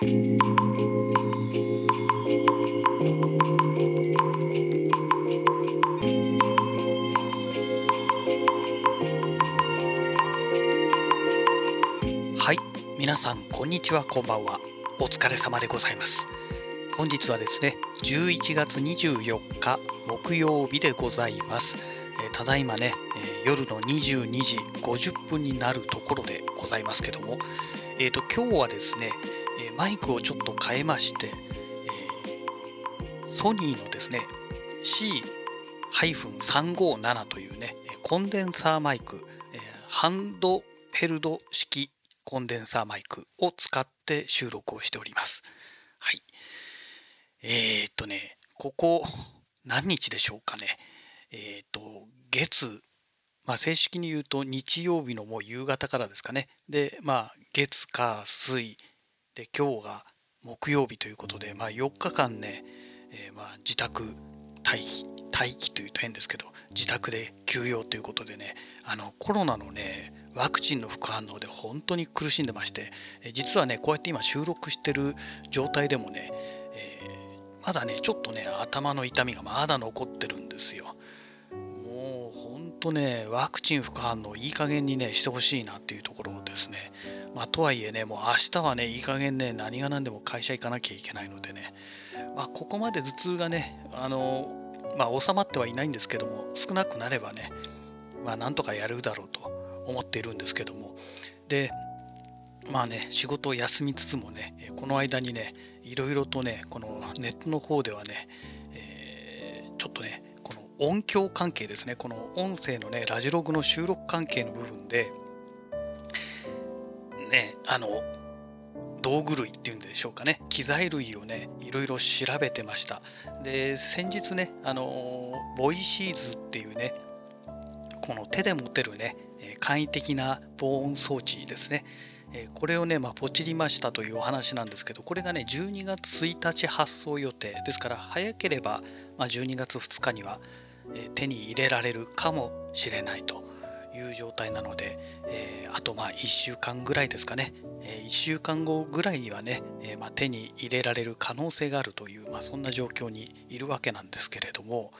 はい皆さんこんにちはこんばんは。お疲れ様でございます。本日はですね11月24日木曜日でございます、えただいまね、え夜の22時50分になるところでございますけども。えーと今日はですね、マイクをちょっと変えまして、えソニーのですね C-357 というねコンデンサーマイク、えハンドヘルド式コンデンサーマイクを使って収録をしております。はい。えー、っとね、ここ何日でしょうかね。えー、っと、月、まあ正式に言うと日曜日のもう夕方からですかね。で、まあ月、火、水、で、今日が木曜日ということで、まあ4日間ね、えーまあ自宅待機、待機というと変ですけど、自宅で休養ということでね、あのコロナのね、ワクチンの副反応で本当に苦しんでまして、実はね、こうやって今収録してる状態でもね、えーまだね、ちょっとね、頭の痛みがまだ残ってるんですよ。もう本当ね、ワクチン副反応いい加減にね、してほしいなっていうところですね。まあ、とはいえね、もう明日はね、いい加減ね、何が何でも会社行かなきゃいけないのでね、まあ、ここまで頭痛がね、あの、まあ、収まってはいないんですけども、少なくなればね、まあ、なんとかやるだろうと思っているんですけども、で、まあね、仕事を休みつつもね、この間にね、いろいろとね、このネットの方ではね、えーちょっとね、音響関係ですね、この音声のね、ラジログの収録関係の部分で、ね、あの、道具類っていうんでしょうかね、機材類をね、いろいろ調べてました。で、先日ね、あの、ボイシーズっていうね、この手で持てるね、簡易的な防音装置ですね。これをね、まあ、ポチりましたというお話なんですけど、これがね、12月1日発送予定ですから、早ければ、まあ、12月2日には、手に入れられるかもしれないという状態なので、えーあとまあ1週間ぐらいですかね、え1週間後ぐらいにはね、えまあ、手に入れられる可能性があるという、まあ、そんな状況にいるわけなんですけれども、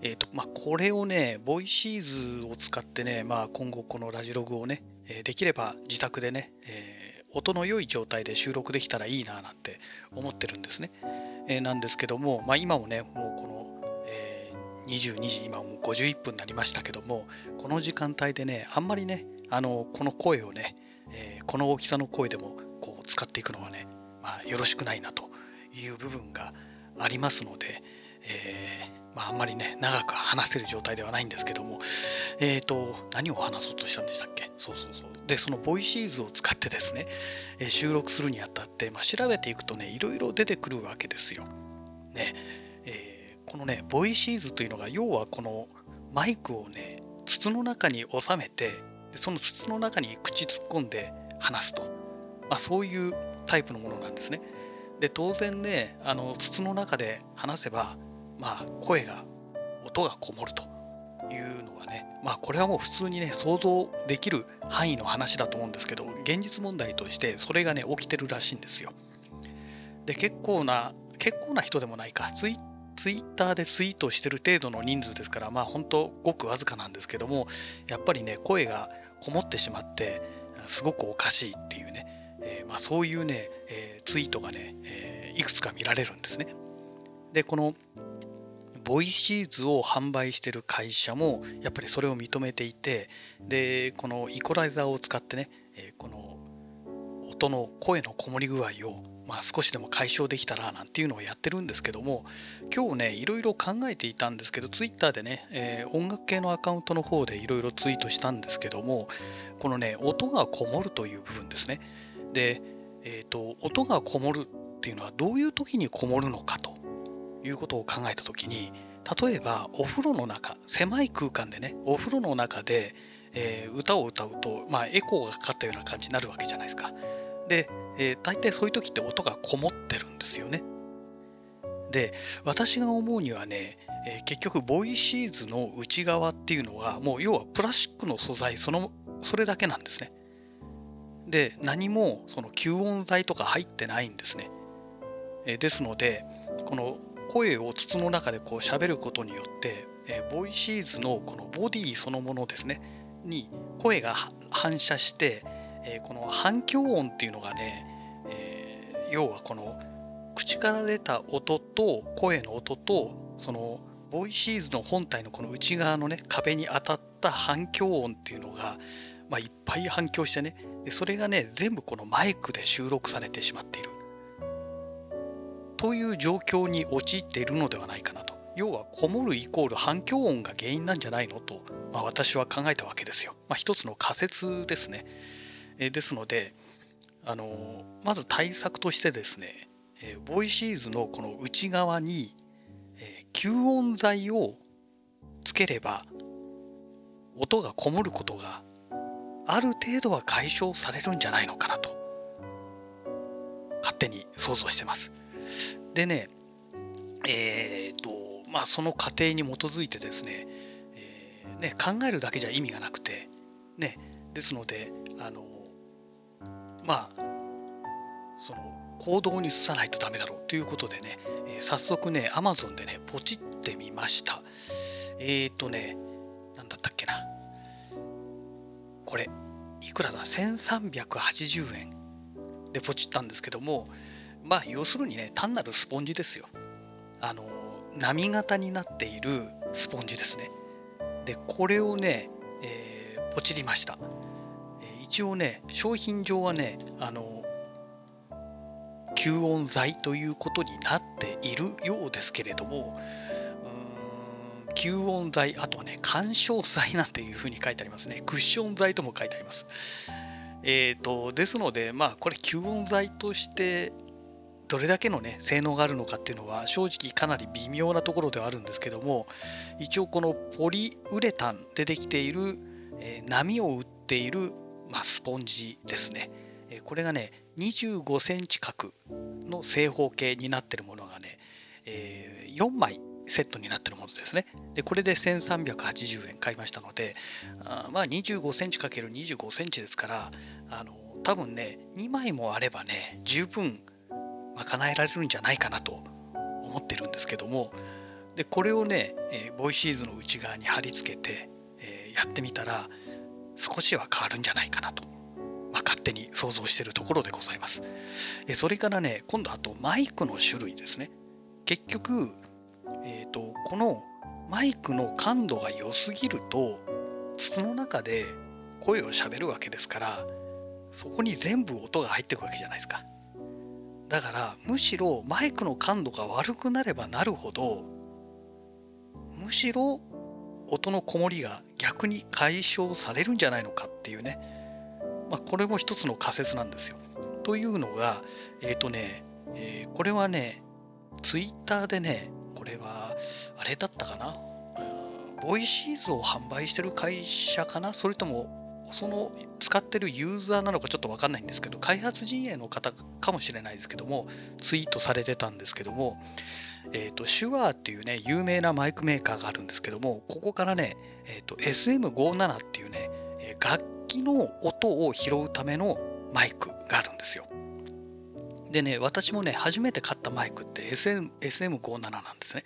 えーとまあ、これをね、ボイシーズを使ってね、まあ、今後このラジログをね、できれば自宅でね、えー音の良い状態で収録できたらいいななんて思ってるんですね。えーなんですけども、まあ、今もね、もうこの、えー22時、今もう51分になりましたけども、この時間帯でね、あんまりね、あの、この声をね、えーこの大きさの声でもこう使っていくのはね、まあ、よろしくないなという部分がありますので、えーまあ、あんまりね長く話せる状態ではないんですけどもえっ、と何を話そうとしたんでしたっけ？そうそうそう。でそのボイシーズを使ってですね、えー収録するにあたって、まあ、調べていくとねいろいろ出てくるわけですよ。ね。このねボイシーズというのが要はこのマイクをね筒の中に収めてでその筒の中に口突っ込んで話すと、まあ、そういうタイプのものなんですね。で当然ねあの筒の中で話せばまあ声が音がこもるというのはねまあこれはもう普通にね想像できる範囲の話だと思うんですけど現実問題としてそれがね起きてるらしいんですよ。で結構な結構な人でもないかツイツイッターでツイートしてる程度の人数ですからまあ本当ごくわずかなんですけどもやっぱりね声がこもってしまってすごくおかしいっていうね、えーまあ、そういうね、えーツイートがね、えーいくつか見られるんですね。でこのボイシーズを販売してる会社もやっぱりそれを認めていてでこのイコライザーを使ってね、えこの音の声のこもり具合を、まあ、少しでも解消できたらなんていうのをやってるんですけども今日ねいろいろ考えていたんですけどツイッターでね、えー音楽系のアカウントの方でいろいろツイートしたんですけどもこのね音がこもるという部分ですねで、えー、と音がこもるっていうのはどういう時にこもるのかということを考えた時に例えばお風呂の中狭い空間でねお風呂の中で、えー歌を歌うと、まあ、エコーがかかったような感じになるわけじゃないですか。で、えー大体そういう時って音がこもってるんですよね。で私が思うにはね、えー結局ボイシーズの内側っていうのはもう要はプラスチックの素材そのそれだけなんですね。で何もその吸音材とか入ってないんですね。えですのでこの声を筒の中でこう喋ることによって、えボイシーズのこのボディそのものですねに声が反射して、えこの反響音っていうのがね、え要はこの口から出た音と声の音とそのボイシーズの本体のこの内側のね壁に当たった反響音っていうのが、まあ、いっぱい反響してねでそれがね全部このマイクで収録されてしまっている。という状況に陥っているのではないかなと。要はこもるイコール反響音が原因なんじゃないのと、まあ、私は考えたわけですよ、まあ、一つの仮説ですね、えですのであのまず対策としてですね、えボイシーズのこの内側に、え吸音材をつければ音がこもることがある程度は解消されるんじゃないのかなと勝手に想像してます。でねえっ、とまあその過程に基づいてですね,、えー、ね考えるだけじゃ意味がなくてねですのであのまあその行動に移さないとダメだろうということでね、えー、早速ね Amazon でねポチってみました。えっ、ー、とね何だったっけな。これいくらだ？1380円。でポチったんですけどもまあ要するにね単なるスポンジですよ。あの波型になっているスポンジですね。でこれをね、えー、ポチりました、一応ね商品上はねあの吸音材ということになっているようですけれども吸音材あとはね干渉材なんていうふうに書いてありますね。クッション材とも書いてあります。えーと、ですのでまあこれ吸音材としてどれだけのね性能があるのかっていうのは正直かなり微妙なところではあるんですけども一応このポリウレタンでできている、えー、波を打っている、まあ、スポンジですね、これがね25センチ角の正方形になってるものがね、えー、4枚セットになってるものですね。で、これで1380円買いましたので、あまあ25センチ ×25 センチですから、あの、多分ね、2枚もあればね、十分賄えられるんじゃないかなと思ってるんですけどもでこれをね、えー、ボイシーズの内側に貼り付けて、えー、やってみたら少しは変わるんじゃないかなと、まあ、勝手に想像してるところでございます。えそれからね今度あとマイクの種類ですね。結局、えーと、このマイクの感度が良すぎると筒の中で声をしゃべるわけですからそこに全部音が入ってくわけじゃないですか。だからむしろマイクの感度が悪くなればなるほどむしろ音のこもりが逆に解消されるんじゃないのかっていうね、まあ、これも一つの仮説なんですよ。というのがえっ、ー、とね、えー、これはねツイッターでねこれはあれだったかな？ボイシーズを販売してる会社かな？それともその使ってるユーザーなのかちょっと分かんないんですけど開発陣営の方かもしれないですけどもツイートされてたんですけどもえっ、ー、とシュアーっていうね有名なマイクメーカーがあるんですけどもここからね、えーと、SM57 っていうね楽器の音を拾うためのマイクがあるんですよ。でね私もね初めて買ったマイクって SM57 なんですね。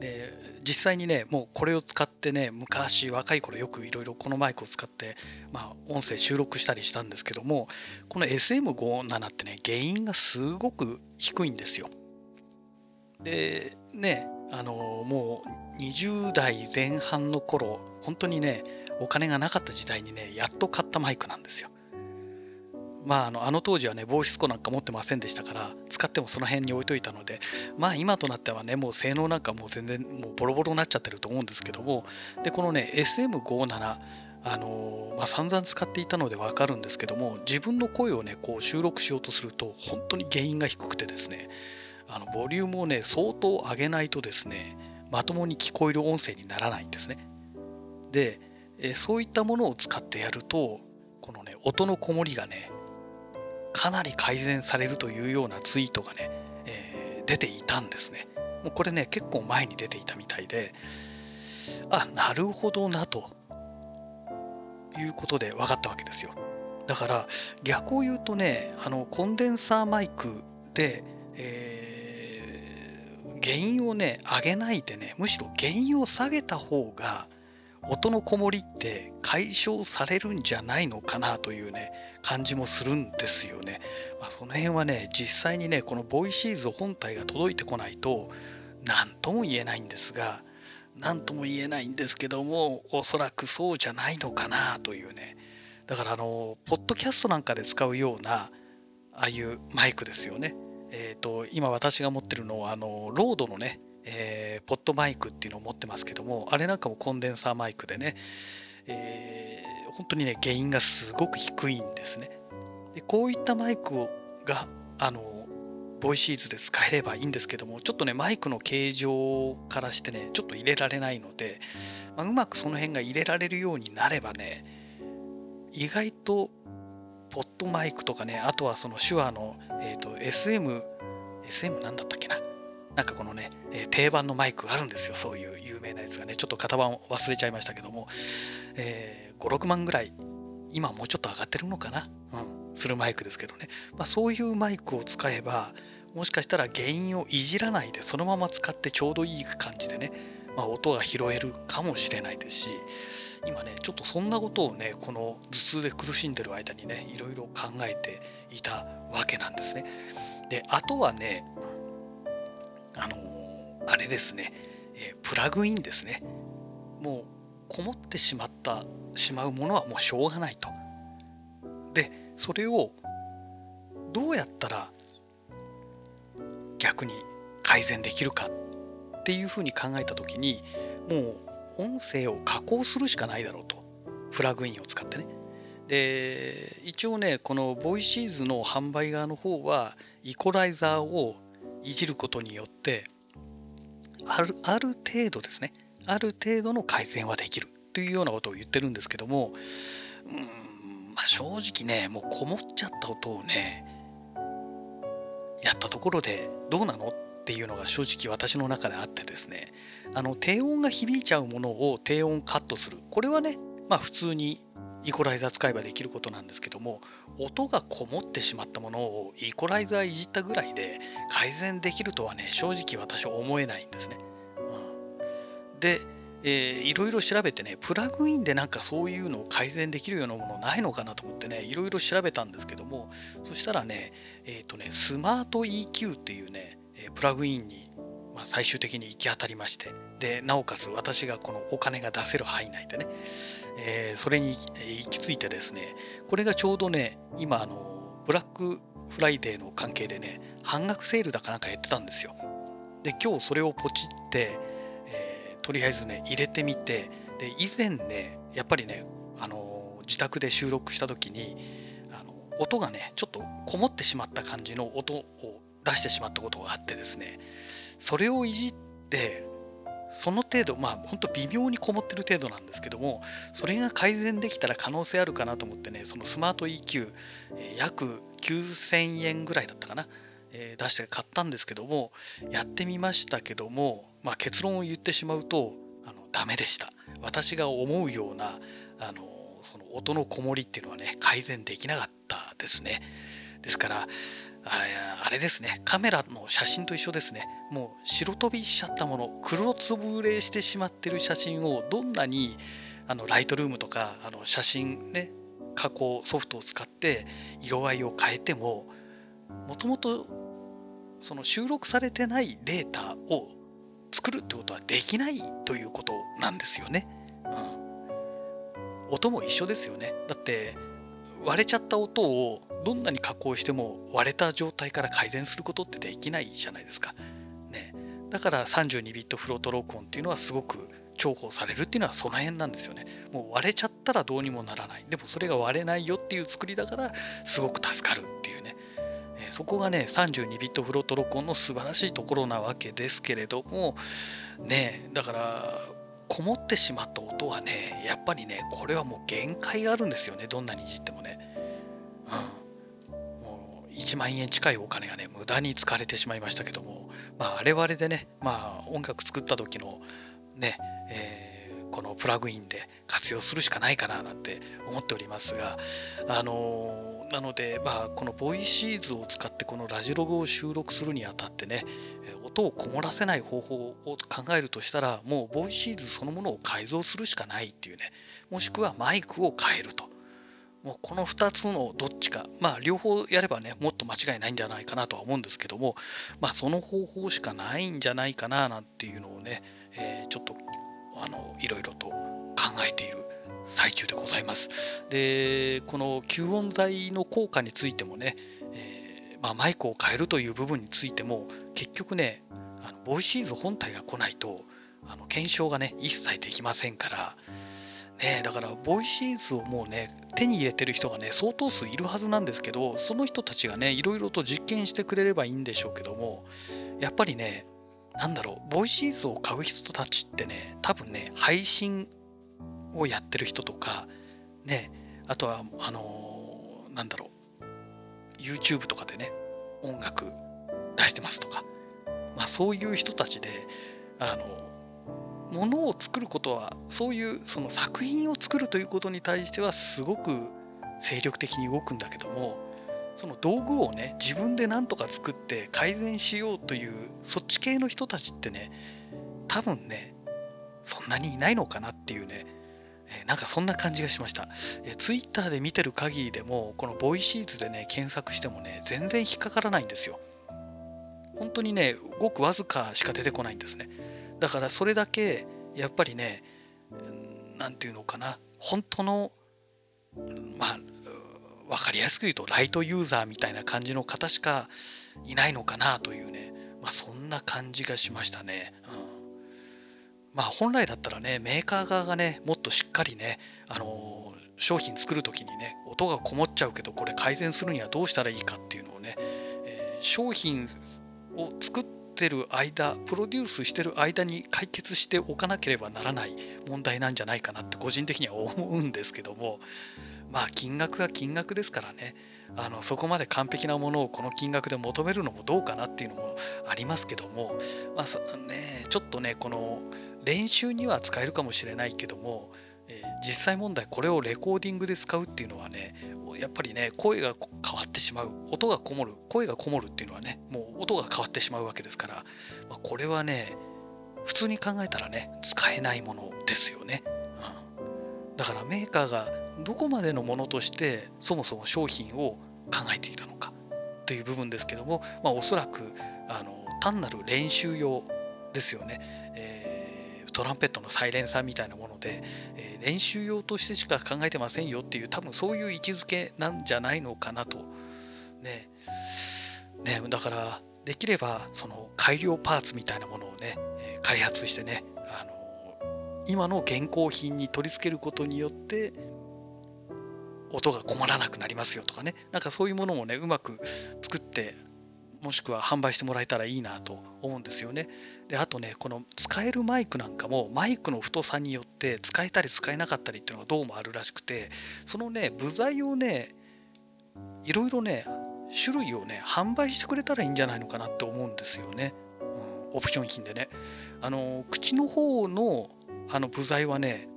で実際にねもうこれを使ってね昔若い頃よくいろいろこのマイクを使って、まあ、音声収録したりしたんですけどもこの SM57 ってね原因がすごく低いんですよ。でねあのもう20代前半の頃本当にねお金がなかった時代にねやっと買ったマイクなんですよ。まあ、あのあの当時はね防湿庫なんか持ってませんでしたから使ってもその辺に置いといたのでまあ今となってはねもう性能なんかもう全然もうボロボロになっちゃってると思うんですけどもでこのね SM57 あのー、まあ、散々使っていたので分かるんですけども自分の声をねこう収録しようとすると本当に原因が低くてですねあのボリュームをね相当上げないとですねまともに聞こえる音声にならないんですね。でえそういったものを使ってやるとこのね音のこもりがねかなり改善されるというようなツイートがね、えー、出ていたんですね。もうこれね結構前に出ていたみたいであなるほどなということで分かったわけですよ。だから逆を言うとねあのコンデンサーマイクで、えー、ゲインをね上げないでねむしろゲインを下げた方が音のこもりって解消されるんじゃないのかなというね感じもするんですよね。まあ、その辺はね実際にねこのボイシーズ本体が届いてこないと何とも言えないんですが何とも言えないんですけどもおそらくそうじゃないのかなというねだからあのポッドキャストなんかで使うようなああいうマイクですよね。えーと、今私が持ってるのはあのロードのね、えー、ポッドマイクっていうのを持ってますけどもあれなんかもコンデンサーマイクでね、えー、本当にねゲインがすごく低いんですね。でこういったマイクがあのボイシーズで使えればいいんですけどもちょっとねマイクの形状からしてねちょっと入れられないので、まあ、うまくその辺が入れられるようになればね意外とポッドマイクとかねあとはそのシュアーの、えーと、SM SM なんだったっけな？なんかこのね、え、定番のマイクあるんですよ。そういう有名なやつがね。ちょっと型番を忘れちゃいましたけども、えー、56万ぐらい今もうちょっと上がってるのかな、うん、するマイクですけどね、まあ、そういうマイクを使えばもしかしたらゲインをいじらないでそのまま使ってちょうどいい感じでね、まあ、音が拾えるかもしれないですし。今ねちょっとそんなことをねこの頭痛で苦しんでる間にねいろいろ考えていたわけなんですね。であとはねあのー、あれですね、えー、プラグインですね。もうこもってしまったしまうものはもうしょうがないと。でそれをどうやったら逆に改善できるかっていうふうに考えた時にもう音声を加工するしかないだろうと。プラグインを使ってね。で一応ねこのボイシーズの販売側の方はイコライザーをいじることによってあるある程度ですね。ある程度の改善はできるというようなことを言ってるんですけどもうんまあ正直ねもうこもっちゃった音をねやったところでどうなのっていうのが正直私の中であってですねあの低音が響いちゃうものを低音カットする。これはねまあ普通にイコライザー使えばできることなんですけども音がこもってしまったものをイコライザーいじったぐらいで改善できるとはね正直私は思えないんですね。うん、で、えー、いろいろ調べてねプラグインでなんかそういうのを改善できるようなものないのかなと思ってねいろいろ調べたんですけどもそしたらねえっ、ー、とねスマート EQ っていうねプラグインにまあ、最終的に行き当たりまして。でなおかつ私がこのお金が出せる範囲内でね、えー、それに行き着いてですねこれがちょうどね今あのブラックフライデーの関係でね半額セールだかなんかやってたんですよ。で今日それをポチって、えー、とりあえずね入れてみてで以前ねやっぱりねあの自宅で収録した時にあの音がねちょっとこもってしまった感じの音を出してしまったことがあってですね。それをいじってその程度まあほんと微妙にこもってる程度なんですけどもそれが改善できたら可能性あるかなと思ってねそのスマート EQ、え、約9000円ぐらいだったかな、え、出して買ったんですけどもやってみましたけども、まあ、結論を言ってしまうとあのダメでした。私が思うようなあのその音のこもりっていうのはね改善できなかったですね。ですからあれですねカメラの写真と一緒ですねもう白飛びしちゃったもの黒つぶれしてしまってる写真をどんなにあのライトルームとかあの写真ね加工ソフトを使って色合いを変えてももともとその収録されてないデータを作るってことはできないということなんですよね。うん、音も一緒ですよね。だって割れちゃった音をどんなに加工しても割れた状態から改善することってできないじゃないですか。ね、だから32ビットフロート録音っていうのはすごく重宝されるっていうのはその辺なんですよね。もう割れちゃったらどうにもならない。でもそれが割れないよっていう作りだからすごく助かるっていうね。えそこがね32ビットフロート録音の素晴らしいところなわけですけれどもねだからこもってしまった音はねやっぱりねこれはもう限界があるんですよねどんなにいじってもね。うん。もう1万円近いお金がね無駄に使われてしまいましたけども。まああれはあれでねまあ音楽作った時のね、えー、このプラグインで活用するしかないかななんて思っておりますがあのなのでまあこのボイシーズを使ってこのラジログを収録するにあたってね音をこもらせない方法を考えるとしたらもうボイシーズそのものを改造するしかないっていうねもしくはマイクを変えると。もうこの2つのどっちかまあ両方やればねもっと間違いないんじゃないかなとは思うんですけどもまあその方法しかないんじゃないかななんていうのをね、えー、ちょっとあのいろいろと考えている最中でございます。でこの吸音材の効果についてもね、えー、まあ、マイクを変えるという部分についても結局ねあのボイシーズ本体が来ないとあの検証がね一切できませんからねだからボイシーズをもうね手に入れてる人がね相当数いるはずなんですけどその人たちがねいろいろと実験してくれればいいんでしょうけどもやっぱりねなんだろうボイシーズを買う人たちってね多分ね配信をやってる人とかねあとはあのー、なんだろう YouTube とかでね音楽出してますとかまあそういう人たちであのものを作ることはそういうその作品を作るということに対してはすごく精力的に動くんだけどもその道具をね自分で何とか作って改善しようというそっち系の人たちってね多分ねそんなにいないのかなっていうねなんかそんな感じがしました。ツイッターで見てる限りでもこのボイシーズでね検索してもね全然引っかからないんですよ。本当にねごくわずかしか出てこないんですね。だからそれだけやっぱりね何て言うのかな本当のまあ分かりやすく言うとライトユーザーみたいな感じの方しかいないのかなというね、まあ、そんな感じがしましたね。うん。まあ本来だったらねメーカー側がねもっとしっかりね、あのー、商品作る時にね音がこもっちゃうけどこれ改善するにはどうしたらいいかっていうのをね、えー、商品を作ってってる間プロデュースしてる間に解決しておかなければならない問題なんじゃないかなって個人的には思うんですけども。まあ金額は金額ですからね。あのそこまで完璧なものをこの金額で求めるのもどうかなっていうのもありますけどもまあねちょっとねこの練習には使えるかもしれないけども、えー、実際問題これをレコーディングで使うっていうのはねやっぱりね声が変わってしまう。音がこもる。声がこもるっていうのはねもう音が変わってしまうわけですから、まあ、これはね普通に考えたらね使えないものですよね、だからメーカーがどこまでのものとしてそもそも商品を考えていたのかという部分ですけども、まあ、おそらくあの単なる練習用ですよね、えートランペットのサイレンサーみたいなもので、えー、練習用としてしか考えてませんよっていう多分そういう位置づけなんじゃないのかなと。ね。ねだからできればその改良パーツみたいなものをね、開発してね、あの、今の現行品に取り付けることによって音が困らなくなりますよとかねなんかそういうものもねうまく作ってもしくは販売してもらえたらいいなと思うんですよね。であとねこの使えるマイクなんかもマイクの太さによって使えたり使えなかったりっていうのがどうもあるらしくてそのね部材をねいろいろね種類をね販売してくれたらいいんじゃないのかなって思うんですよね、うん、オプション品でね。あの口の方のあの部材はね、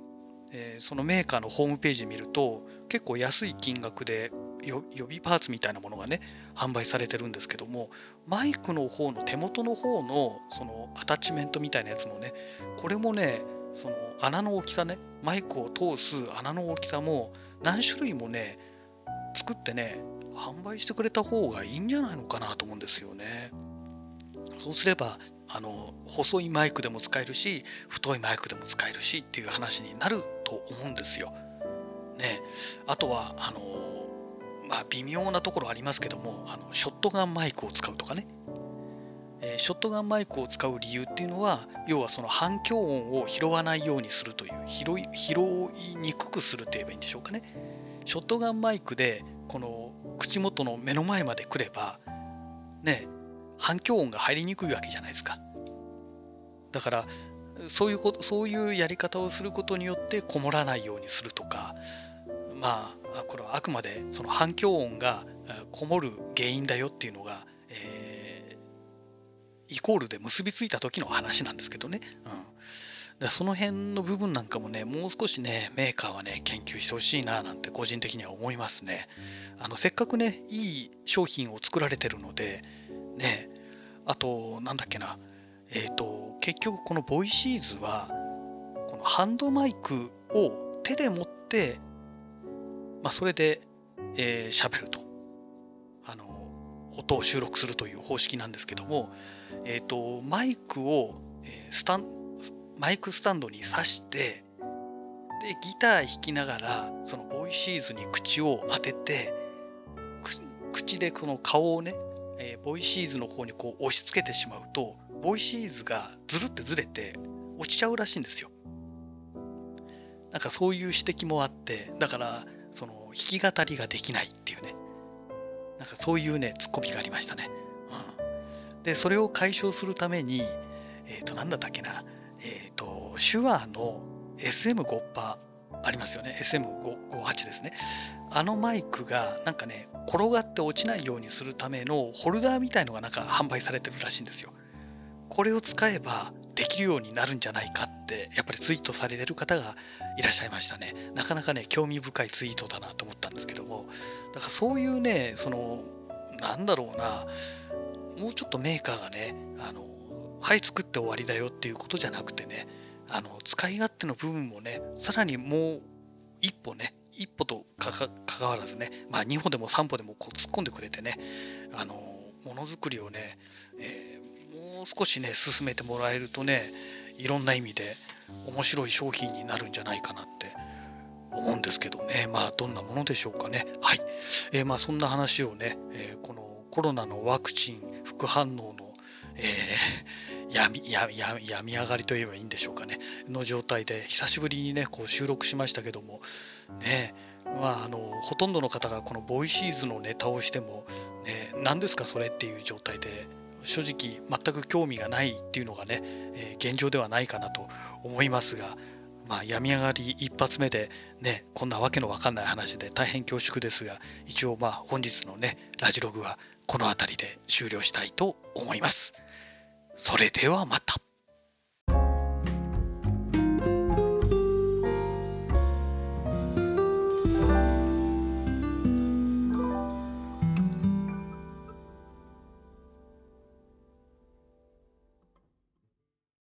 えー、そのメーカーのホームページ見ると結構安い金額で予備パーツみたいなものがね販売されてるんですけどもマイクの方の手元の方のそのアタッチメントみたいなやつもねこれもねその穴の大きさねマイクを通す穴の大きさも何種類もね作ってね販売してくれた方がいいんじゃないのかなと思うんですよね。そうすればあの細いマイクでも使えるし太いマイクでも使えるしっていう話になると思うんですよ。ね、あとはあのまあ微妙なところありますけどもあのショットガンマイクを使うとかね、えー、ショットガンマイクを使う理由っていうのは要はその反響音を拾わないようにするという拾い拾いにくくすると言えばいいんでしょうかね。ショットガンマイクでこの口元の目の前まで来ればね反響音が入りにくいわけじゃないですか。だからそういうことそういうやり方をすることによってこもらないようにするとかまあこれはあくまでその反響音がこもる原因だよっていうのが、えー、イコールで結びついた時の話なんですけどね。うん、でその辺の部分なんかもねもう少しねメーカーはね研究してほしいななんて個人的には思いますね。あのせっかくねいい商品を作られてるのでね。あとなんだっけな。えっ、ー、と結局このボイシーズはこのハンドマイクを手で持ってまあそれで喋、えー、ると。あの音を収録するという方式なんですけどもえ、ー、とマイクをスタンマイクスタンドに挿してでギター弾きながらそのボイシーズに口を当てて口でその顔をね、えー、ボイシーズの方にこう押し付けてしまうとボイシーズがずるってずれて落ちちゃうらしいんですよ。なんかそういう指摘もあってだからその弾き語りができないっていうね。なんかそういうねツッコミがありましたね。うん、でそれを解消するためにえっ、ー、と何だったっけな。えっ、ー、と手話の SM5 パーありますよね。SM58 ですね。あのマイクがなんかね転がって落ちないようにするためのホルダーみたいのがなんか販売されてるらしいんですよ。これを使えばできるようになるんじゃないかってやっぱりツイートされてる方がいらっしゃいましたね。なかなかね興味深いツイートだなと思ったんですけども。だからそういうねそのなんだろうなもうちょっとメーカーがねあのはい作って終わりだよっていうことじゃなくてねあの使い勝手の部分もねさらにもう一歩ね一歩と関わらずねまあ2歩でも3歩でもこう突っ込んでくれてねあのものづくりをね、えー、もう少しね進めてもらえるとねいろんな意味で面白い商品になるんじゃないかなって思うんですけどね。まあどんなものでしょうかね。はい、えー、まあそんな話をね、えー、このコロナのワクチン副反応の、え病み病病み上がりといえばいいんでしょうかねの状態で久しぶりにねこう収録しましたけどもねまああのほとんどの方がこのボイシーズのネタをしても、ね、何ですかそれっていう状態で正直全く興味がないっていうのがね、えー、現状ではないかなと思いますがまあ、病み上がり一発目でねこんなわけのわかんない話で大変恐縮ですが一応まあ本日のねラジログはこの辺りで終了したいと思います。それではまた。